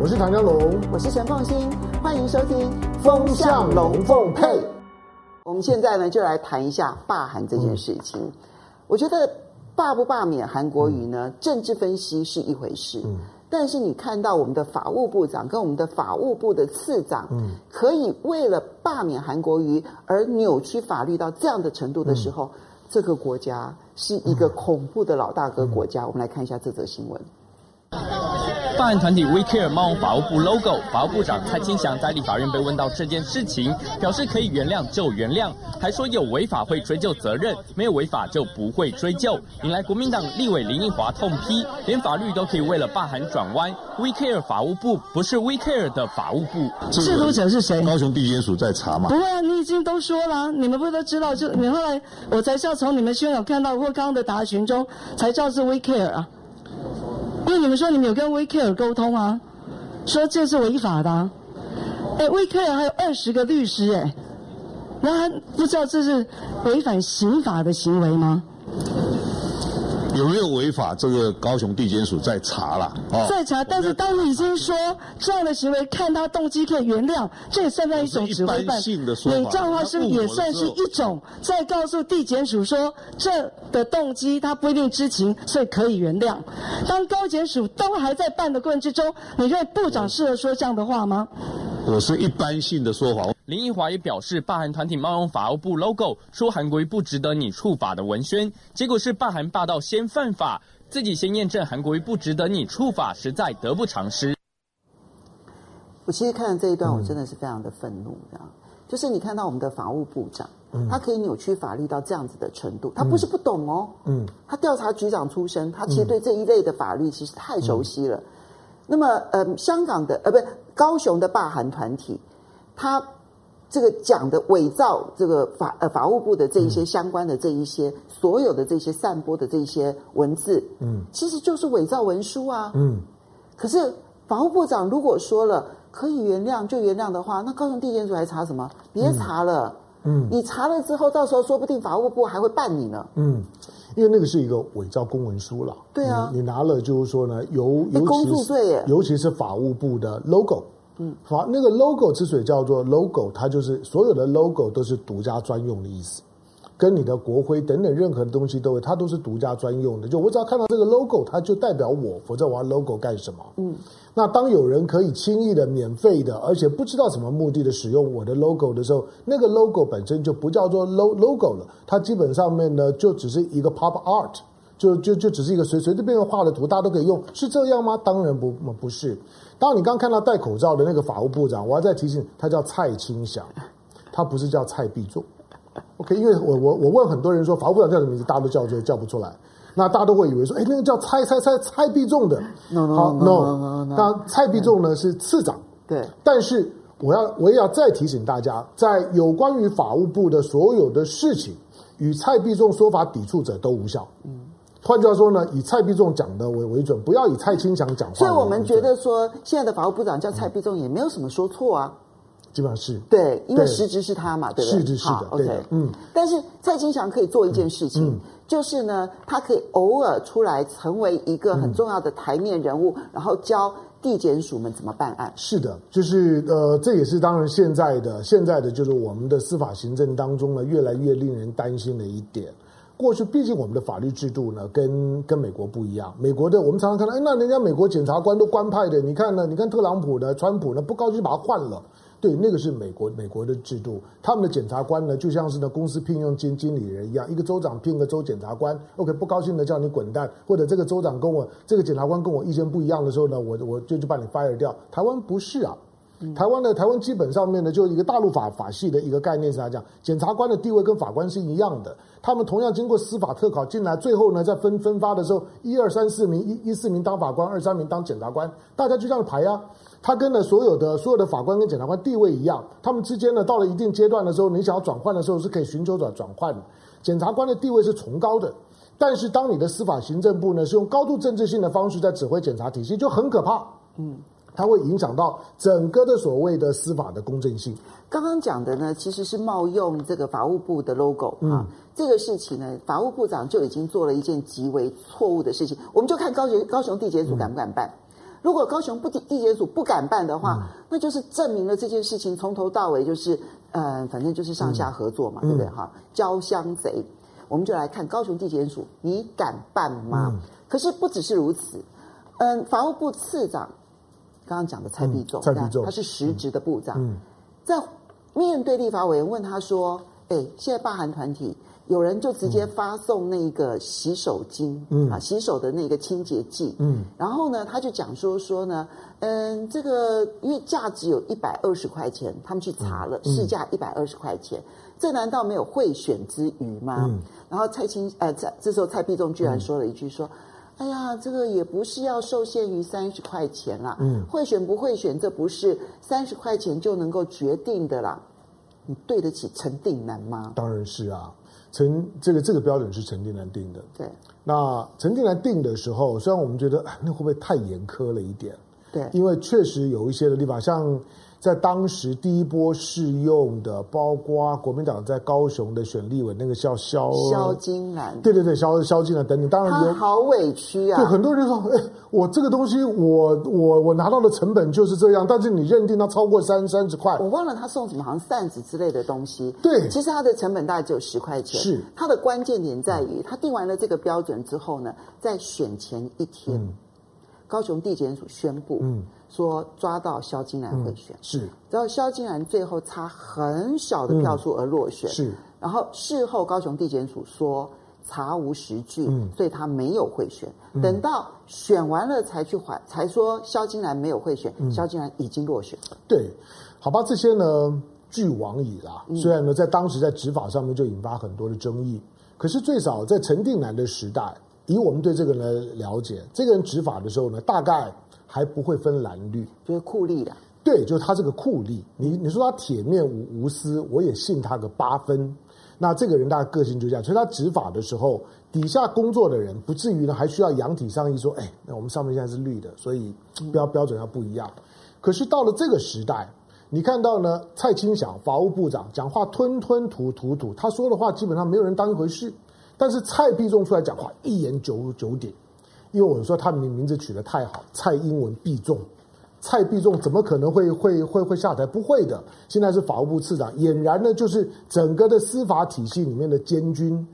我是唐江龙，我是陈凤新，欢迎收听《风向龙凤配》。我们现在呢，就来谈一下罢韩这件事情。嗯、我觉得罢不罢免韩国瑜呢，嗯、政治分析是一回事，嗯、但是你看到我们的法务部长跟我们的法务部的次长，嗯、可以为了罢免韩国瑜而扭曲法律到这样的程度的时候，嗯、这个国家是一个恐怖的老大哥国家。嗯、我们来看一下这则新闻。罢韩团体 We Care 冒用法务部 logo，法务部长蔡清祥在立法院被问到这件事情，表示可以原谅就原谅，还说有违法会追究责任，没有违法就不会追究，引来国民党立委林奕华痛批，连法律都可以为了罢韩转弯，We Care 法务部不是 We Care 的法务部，制毒者是谁？高雄地检署在查嘛？不会啊，你已经都说了，你们不都知道？就你后来我才知道从你们宣传看到或刚刚的答询中才知道是 We Care 啊。因为你们说你们有跟 We Care 沟通啊，说这是违法的，啊，哎，We Care 还有二十个律师哎，然后还不知道这是违反刑法的行为吗？有没有违法？这个高雄地检署在查了，哦，在查。但是当你已经说这样的行为，看他动机可以原谅，这也算不算一种指挥办？你这样的话是也算是一种在告诉地检署说，这的动机他不一定知情，所以可以原谅。当高检署都还在办的过程之中，你认为部长适合说这样的话吗？我是一般性的说法。林奕华也表示，霸韩团体冒用法务部 logo，说韩国瑜不值得你触法的文宣，结果是霸韩霸道先犯法，自己先验证韩国瑜不值得你触法，实在得不偿失。我其实看了这一段，我真的是非常的愤怒，这样、嗯、就是你看到我们的法务部长，嗯、他可以扭曲法律到这样子的程度，他不是不懂哦，嗯，他调查局长出身，他其实对这一类的法律其实太熟悉了。嗯、那么，呃，香港的呃，不是高雄的罢韩团体，他。这个讲的伪造这个法呃法务部的这一些相关的这一些、嗯、所有的这些散播的这一些文字，嗯，其实就是伪造文书啊，嗯。可是法务部长如果说了可以原谅就原谅的话，那高雄地检署还查什么？别查了，嗯，你查了之后，到时候说不定法务部还会办你呢，嗯，因为那个是一个伪造公文书了，对啊，你拿了就是说呢，尤尤其是尤其是法务部的 logo。嗯，法，那个 logo 之所以叫做 logo，它就是所有的 logo 都是独家专用的意思，跟你的国徽等等任何的东西都会，它都是独家专用的。就我只要看到这个 logo，它就代表我，否则我要 logo 干什么？嗯，那当有人可以轻易的、免费的，而且不知道什么目的的使用我的 logo 的时候，那个 logo 本身就不叫做 logo 了，它基本上面呢就只是一个 pop art。就就就只是一个随随便便画的图，大家都可以用，是这样吗？当然不，不是。当你刚看到戴口罩的那个法务部长，我要再提醒，他叫蔡清祥，他不是叫蔡必仲。OK，因为我我我问很多人说法务部长叫什么名字，大家都叫就叫不出来，那大家都会以为说，哎，那个叫蔡蔡蔡蔡必仲的。No no no no。那蔡必仲呢是次长。对。但是我要我也要再提醒大家，在有关于法务部的所有的事情，与蔡必仲说法抵触者都无效。嗯。换句话说呢，以蔡必仲讲的为为准，不要以蔡清祥讲话。所以我们觉得说，现在的法务部长叫蔡必仲也没有什么说错啊，基本上是对，因为实质是他嘛，对不对？是是的，OK，嗯。但是蔡金祥可以做一件事情，就是呢，他可以偶尔出来成为一个很重要的台面人物，然后教地检署们怎么办案。是的，就是呃，这也是当然现在的现在的就是我们的司法行政当中呢，越来越令人担心的一点。过去毕竟我们的法律制度呢，跟跟美国不一样。美国的我们常常看到，哎，那人家美国检察官都官派的，你看呢？你看特朗普呢，川普呢，不高兴就把他换了。对，那个是美国美国的制度，他们的检察官呢，就像是呢公司聘用经经理人一样，一个州长聘个州检察官，OK，不高兴的叫你滚蛋，或者这个州长跟我这个检察官跟我意见不一样的时候呢，我我就就把你 fire 掉。台湾不是啊。台湾的台湾基本上面呢，就一个大陆法法系的一个概念是来讲，检察官的地位跟法官是一样的，他们同样经过司法特考进来，最后呢在分 分发的时候，一二三四名，一一四名当法官，二三名当检察官，大家就这样排啊。他跟呢所有的所有的法官跟检察官地位一样，他们之间呢到了一定阶段的时候，你想要转换的时候是可以寻求转转换的。检察官的地位是崇高的，但是当你的司法行政部呢是用高度政治性的方式在指挥检察体系，就很可怕。嗯。它会影响到整个的所谓的司法的公正性。刚刚讲的呢，其实是冒用这个法务部的 logo 啊，这个事情呢，法务部长就已经做了一件极为错误的事情。我们就看高雄高雄地检署敢不敢办？如果高雄不地地检署不敢办的话，嗯、那就是证明了这件事情从头到尾就是，呃，反正就是上下合作嘛，嗯、对不对？哈，交相贼。我们就来看高雄地检署，你敢办吗？嗯、可是不只是如此，嗯，法务部次长刚刚讲的蔡必仲，蔡必仲，他是实职的部长，嗯嗯、在面对立法委员问他说：“哎，现在罢韩团体。”有人就直接发送那个洗手巾，嗯。啊，洗手的那个清洁剂，嗯，然后呢，他就讲说说呢，嗯，这个因为价值有一百二十块钱，他们去查了，市价一百二十块钱，这难道没有贿选之余吗？嗯，然后蔡清，呃，这这时候蔡必仲居然说了一句说，哎呀，这个也不是要受限于三十块钱啦，嗯，会选不会选，这不是三十块钱就能够决定的啦，你对得起陈定南吗？当然是啊。陈这个这个标准是陈定南定的，对。那陈定南定的时候，虽然我们觉得那会不会太严苛了一点？对，因为确实有一些的地方，像。在当时第一波试用的，包括国民党在高雄的选立委那个叫萧萧金兰，对对对，萧萧金兰等等，当然他好委屈啊！对，很多人说，哎，我这个东西我，我我我拿到的成本就是这样，但是你认定它超过三三十块，我忘了他送什么，好像扇子之类的东西。对，其实它的成本大概只有十块钱。是，它的关键点在于，他定完了这个标准之后呢，在选前一天，嗯、高雄地检署宣布，嗯。说抓到萧金兰贿选，嗯、是，然后萧金兰最后差很小的票数而落选，嗯、是，然后事后高雄地检署说查无实据，嗯、所以他没有贿选。嗯、等到选完了才去还，才说萧金兰没有贿选，嗯、萧金兰已经落选。对，好吧，这些呢，俱往矣啦。虽然呢，在当时在执法上面就引发很多的争议，可是最少在陈定南的时代，以我们对这个人了解，这个人执法的时候呢，大概。还不会分蓝绿，就是酷吏的。对，就是他这个酷吏。你你说他铁面无无私，我也信他个八分。那这个人大概个性就这样，所以他执法的时候，底下工作的人不至于呢还需要扬体上意说，哎，那我们上面现在是绿的，所以标标准要不一样。可是到了这个时代，你看到呢，蔡清祥法务部长讲话吞吞吐吐吐，他说的话基本上没有人当一回事。但是蔡必仲出来讲话，一言九九鼎。因为我说他名名字取得太好，蔡英文必中，蔡必中怎么可能会会会会下台？不会的。现在是法务部次长，俨然呢就是整个的司法体系里面的监军。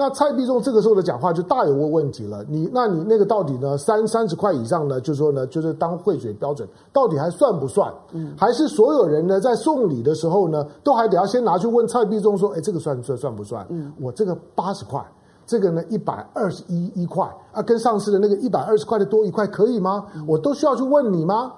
那蔡必忠这个时候的讲话就大有问问题了。你那你那个到底呢？三三十块以上呢？就是说呢，就是当贿选标准，到底还算不算？嗯，还是所有人呢在送礼的时候呢，都还得要先拿去问蔡必忠说，哎，这个算算算不算？嗯，我这个八十块。这个呢，一百二十一一块啊，跟上次的那个一百二十块的多一块，可以吗？我都需要去问你吗？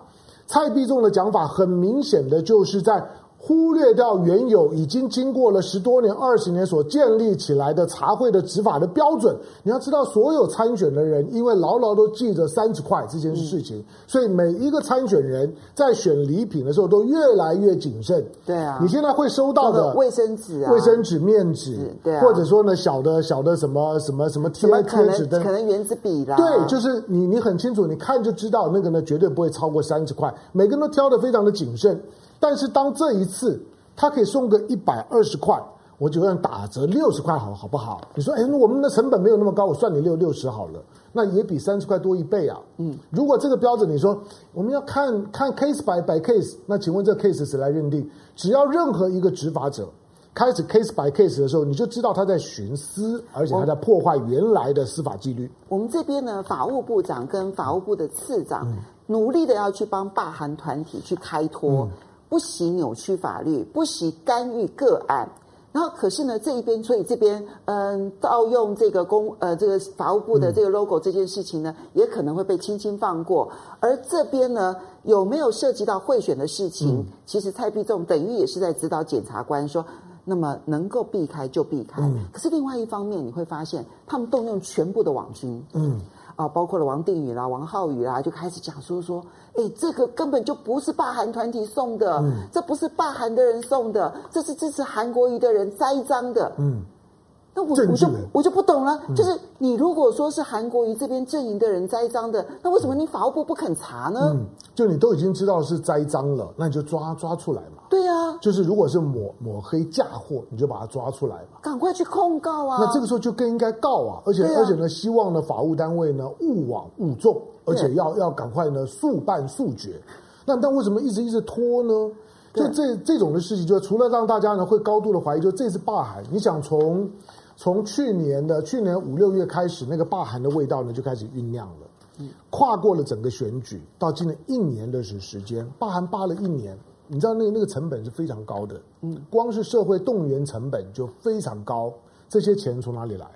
蔡必忠的讲法很明显的就是在。忽略掉原有已经经过了十多年、二十年所建立起来的茶会的执法的标准。你要知道，所有参选的人因为牢牢都记着三十块这件事情，嗯、所以每一个参选人在选礼品的时候都越来越谨慎。对啊，你现在会收到的卫生纸、卫生纸、面纸，对啊，或者说呢，小的小的什么什么什么贴贴纸的，可能原子笔啦。对，就是你你很清楚，你看就知道那个呢，绝对不会超过三十块。每个人都挑的非常的谨慎。但是当这一次他可以送个一百二十块，我就让打折六十块，好好不好？你说，哎，我们的成本没有那么高，我算你六六十好了，那也比三十块多一倍啊。嗯，如果这个标准你说我们要看看 case by by case，那请问这 case 谁来认定？只要任何一个执法者开始 case by case 的时候，你就知道他在徇私，而且他在破坏原来的司法纪律。我们这边呢，法务部长跟法务部的次长、嗯、努力的要去帮罢韩团体去开脱。嗯不惜扭曲法律，不惜干预个案，然后可是呢，这一边，所以这边，嗯，盗用这个公，呃，这个法务部的这个 logo 这件事情呢，嗯、也可能会被轻轻放过。而这边呢，有没有涉及到贿选的事情？嗯、其实蔡必仲等于也是在指导检察官说，那么能够避开就避开。嗯、可是另外一方面，你会发现他们动用全部的网军，嗯。啊，包括了王定宇啦、王浩宇啦，就开始讲说说，哎，这个根本就不是霸韩团体送的，嗯、这不是霸韩的人送的，这是支持韩国瑜的人栽赃的。嗯，那我我就我就不懂了，嗯、就是你如果说是韩国瑜这边阵营的人栽赃的，那为什么你法务部不肯查呢？嗯，就你都已经知道是栽赃了，那你就抓抓出来嘛。对呀、啊，就是如果是抹抹黑嫁祸，你就把他抓出来嘛，赶快去控告啊。那这个时候就更应该告啊，而且、啊、而且呢，希望呢法务单位呢勿枉勿纵，而且要要赶快呢速办速决。那但为什么一直一直拖呢？就这这种的事情，就除了让大家呢会高度的怀疑，就这次罢海，你想从。从去年的去年五六月开始，那个罢韩的味道呢就开始酝酿了。嗯，跨过了整个选举，到今年一年的时时间，罢韩罢了一年，你知道那个那个成本是非常高的。嗯，光是社会动员成本就非常高，这些钱从哪里来？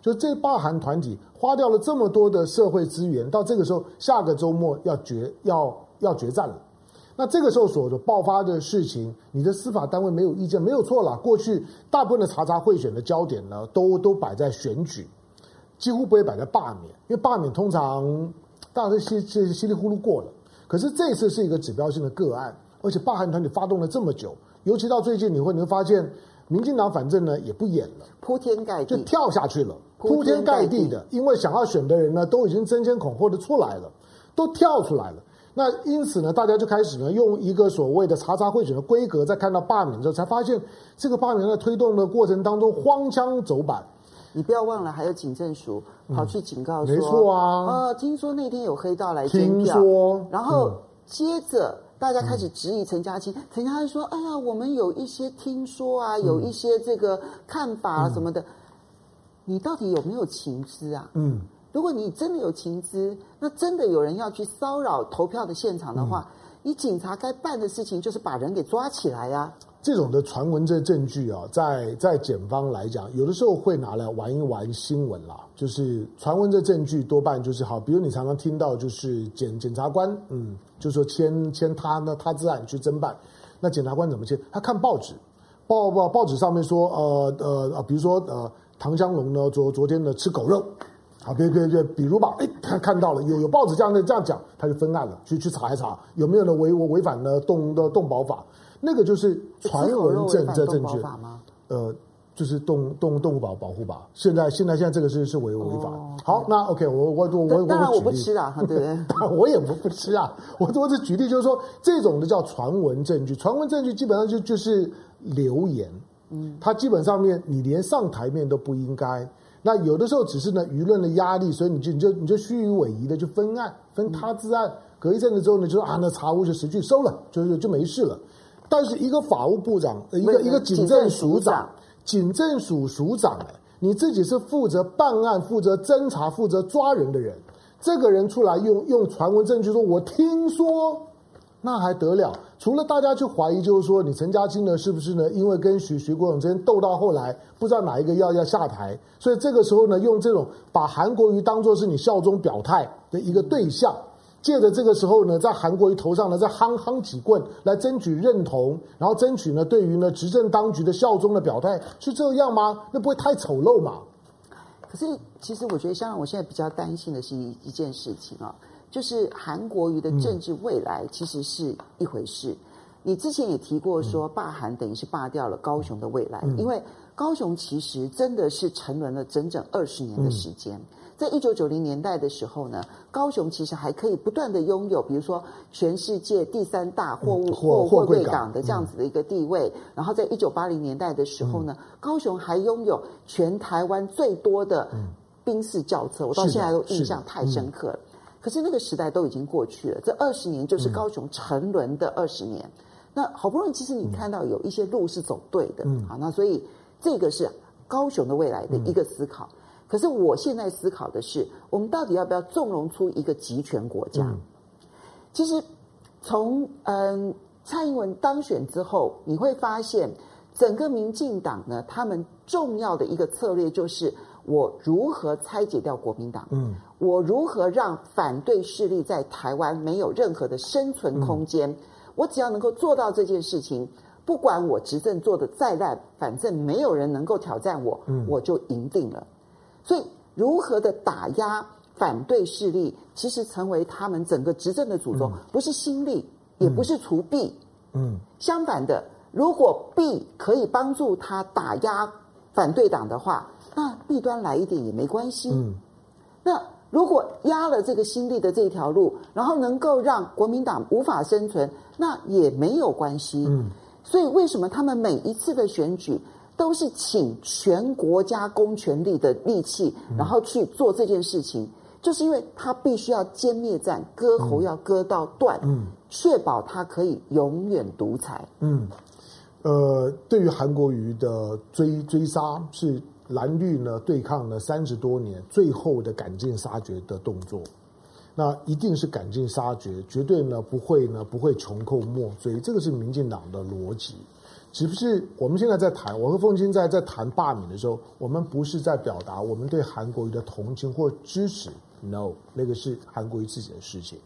就这罢韩团体花掉了这么多的社会资源，到这个时候，下个周末要决要要决战了。那这个时候所的爆发的事情，你的司法单位没有意见，没有错了。过去大部分的查查贿选的焦点呢，都都摆在选举，几乎不会摆在罢免，因为罢免通常大家都稀稀稀里糊涂过了。可是这次是一个指标性的个案，而且罢韩团体发动了这么久，尤其到最近，你会你会发现，民进党反正呢也不演了，铺天盖地就跳下去了，铺天盖地的，因为想要选的人呢都已经争先恐后的出来了，都跳出来了。那因此呢，大家就开始呢，用一个所谓的查查贿选的规格，在看到罢免之后，才发现这个罢免在推动的过程当中荒腔走板。你不要忘了，还有警政署跑去警告说，嗯、没错啊，呃，听说那天有黑道来监票，听说，然后接着大家开始质疑陈嘉青，嗯、陈嘉青说，哎呀，我们有一些听说啊，有一些这个看法啊什么的，嗯、你到底有没有情资啊？嗯。如果你真的有情资，那真的有人要去骚扰投票的现场的话，嗯、你警察该办的事情就是把人给抓起来呀、啊。这种的传闻这证据啊，在在检方来讲，有的时候会拿来玩一玩新闻啦。就是传闻这证据多半就是好，比如你常常听到就是检检察官，嗯，就说签签他呢他自案去侦办，那检察官怎么签？他看报纸，报报报纸上面说，呃呃比如说呃唐湘龙呢昨昨天呢吃狗肉。啊，别别别，比如吧，哎，他看到了有有报纸这样的这样讲，他就分案了，去去查一查有没有呢违违反了动的动保法，那个就是传闻证这证据。呃，就是动动动物保保护法。现在现在现在这个是是违违法。哦、好，那 OK，我我我我当然我不吃啊，对？我也不不吃啊，我我只举例就是说，这种的叫传闻证据，传闻证据基本上就就是流言，嗯，它基本上面你连上台面都不应该。那有的时候只是呢舆论的压力，所以你就你就你就虚与委蛇的就分案分他之案，隔一阵子之后呢就说啊那查无就实据收了，就是就没事了。但是一个法务部长，一个一个警政署长，警政署署长，你自己是负责办案、负责侦查、负责抓人的人，这个人出来用用传闻证据说，我听说。那还得了？除了大家去怀疑，就是说你陈嘉青呢，是不是呢？因为跟徐徐国勇之间斗到后来，不知道哪一个要要下台，所以这个时候呢，用这种把韩国瑜当做是你效忠表态的一个对象，借着这个时候呢，在韩国瑜头上呢再夯夯几棍，来争取认同，然后争取呢对于呢执政当局的效忠的表态，是这样吗？那不会太丑陋吗？可是，其实我觉得，香港我现在比较担心的是一一件事情啊。就是韩国瑜的政治未来其实是一回事。嗯、你之前也提过说，罢韩等于是罢掉了高雄的未来，嗯、因为高雄其实真的是沉沦了整整二十年的时间。嗯、在一九九零年代的时候呢，高雄其实还可以不断的拥有，比如说全世界第三大货物货货柜港的这样子的一个地位。嗯、然后在一九八零年代的时候呢，嗯、高雄还拥有全台湾最多的宾士轿车，我到现在都印象太深刻了。可是那个时代都已经过去了，这二十年就是高雄沉沦的二十年。嗯、那好不容易，其实你看到有一些路是走对的，嗯，好，那所以这个是高雄的未来的一个思考。嗯、可是我现在思考的是，我们到底要不要纵容出一个集权国家？嗯、其实从嗯蔡英文当选之后，你会发现整个民进党呢，他们重要的一个策略就是。我如何拆解掉国民党？嗯，我如何让反对势力在台湾没有任何的生存空间？嗯、我只要能够做到这件事情，不管我执政做的再烂，反正没有人能够挑战我，嗯、我就赢定了。所以，如何的打压反对势力，其实成为他们整个执政的主轴，嗯、不是心力，也不是除弊。嗯，相反的，如果弊可以帮助他打压。反对党的话，那弊端来一点也没关系。嗯，那如果压了这个新力的这条路，然后能够让国民党无法生存，那也没有关系。嗯，所以为什么他们每一次的选举都是请全国家公权力的力气，然后去做这件事情？就是因为他必须要歼灭战，割喉要割到断，嗯，确保他可以永远独裁。嗯，呃，对于韩国瑜的追追杀，是蓝绿呢对抗了三十多年最后的赶尽杀绝的动作。那一定是赶尽杀绝，绝对呢不会呢不会穷寇莫追，这个是民进党的逻辑。只不是我们现在在谈，我和凤青在在谈罢免的时候，我们不是在表达我们对韩国瑜的同情或支持。No，那个是韩国瑜自己的事情。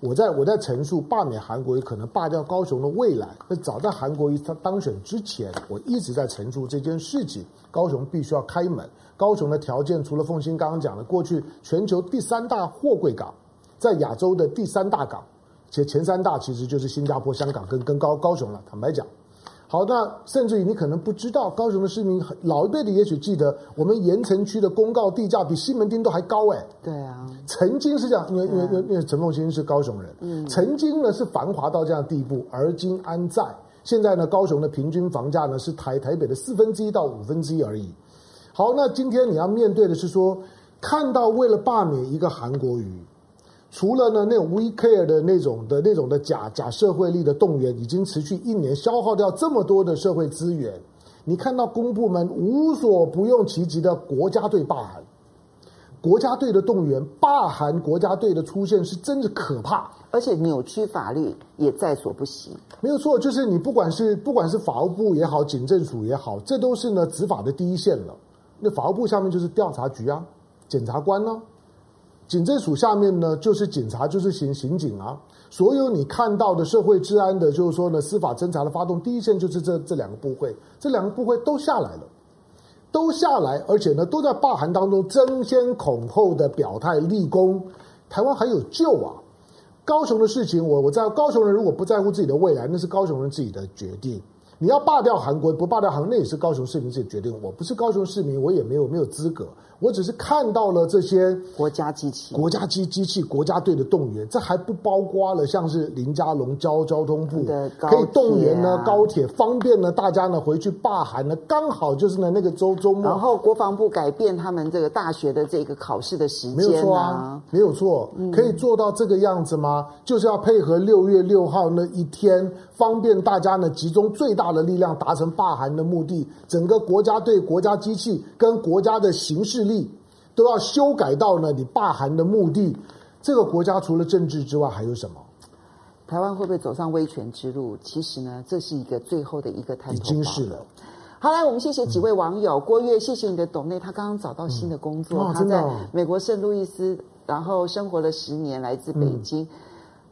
我在我在陈述罢免韩国瑜可能罢掉高雄的未来。那早在韩国瑜他当选之前，我一直在陈述这件事情。高雄必须要开门。高雄的条件，除了凤新刚刚讲的，过去全球第三大货柜港，在亚洲的第三大港，且前三大其实就是新加坡、香港跟跟高高雄了。坦白讲。好，那甚至于你可能不知道，高雄的市民老一辈的也许记得，我们盐城区的公告地价比西门町都还高哎。对啊，曾经是这样，因为因为因为因为陈凤馨是高雄人，嗯，曾经呢是繁华到这样的地步，而今安在？现在呢，高雄的平均房价呢是台台北的四分之一到五分之一而已。好，那今天你要面对的是说，看到为了罢免一个韩国瑜。除了呢，那种 We Care 的那种的那种的假假社会力的动员，已经持续一年，消耗掉这么多的社会资源。你看到公部门无所不用其极的国家队罢韩，国家队的动员，罢韩国家队的出现是真的可怕，而且扭曲法律也在所不惜。没有错，就是你不管是不管是法务部也好，警政署也好，这都是呢执法的第一线了。那法务部下面就是调查局啊，检察官呢、啊。警政署下面呢，就是警察，就是刑刑警啊。所有你看到的社会治安的，就是说呢，司法侦查的发动第一线就是这这两个部会，这两个部会都下来了，都下来，而且呢，都在罢韩当中争先恐后的表态立功。台湾还有救啊！高雄的事情，我我在高雄人如果不在乎自己的未来，那是高雄人自己的决定。你要罢掉韩国，不罢掉韩国，那也是高雄市民自己决定。我不是高雄市民，我也没有没有资格。我只是看到了这些国家机器、国家机机器、国家队的动员，这还不包括了像是林佳龙交交通部可以动员呢高铁，方便呢大家呢回去罢韩呢，刚好就是呢那个周周末。然后国防部改变他们这个大学的这个考试的时间，没有错啊，没有错，可以做到这个样子吗？就是要配合六月六号那一天，方便大家呢集中最大的力量达成罢韩的目的。整个国家对、国家机器跟国家的形式。力都要修改到呢？你罢韩的目的，这个国家除了政治之外还有什么？台湾会不会走上威权之路？其实呢，这是一个最后的一个探头。已经是了。好，来我们谢谢几位网友。嗯、郭月，谢谢你的董内，他刚刚找到新的工作，嗯哦、他在美国圣路易斯，然后生活了十年，来自北京。嗯、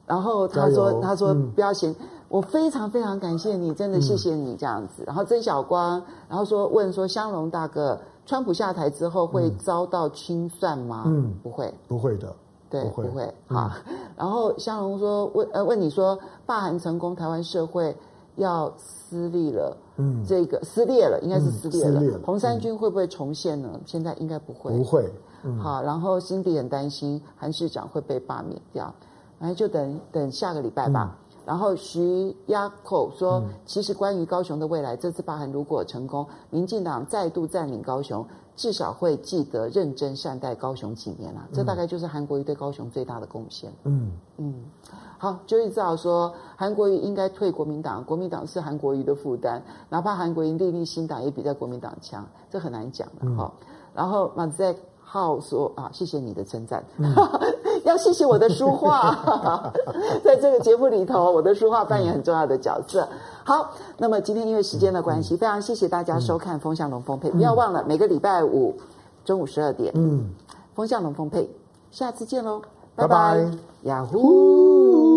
然后他说：“他说不要嫌，嗯、我非常非常感谢你，真的谢谢你这样子。嗯”然后曾小光，然后说问说香龙大哥。川普下台之后会遭到清算吗？嗯，不会，不会的，对，不会。不会好，嗯、然后香龙说问呃问你说罢韩成功，台湾社会要撕裂了，嗯，这个撕裂了，应该是撕裂了。嗯、撕裂了红三军会不会重现呢？嗯、现在应该不会，不会。嗯、好，然后辛迪很担心韩市长会被罢免掉，然后就等等下个礼拜吧。嗯然后徐亚口说，其实关于高雄的未来，这次罢韩如果成功，民进党再度占领高雄，至少会记得认真善待高雄几年了。这大概就是韩国瑜对高雄最大的贡献。嗯嗯，好，就一直道说韩国瑜应该退国民党，国民党是韩国瑜的负担，哪怕韩国瑜立立新党，也比在国民党强，这很难讲的哈。然后马在。浩说啊，谢谢你的称赞，嗯、要谢谢我的书画，在这个节目里头，我的书画扮演很重要的角色。好，那么今天因为时间的关系，嗯、非常谢谢大家收看《风向龙凤配》，嗯、不要忘了每个礼拜五中午十二点，嗯，《风向龙凤配》，下次见喽，拜拜，呀呼。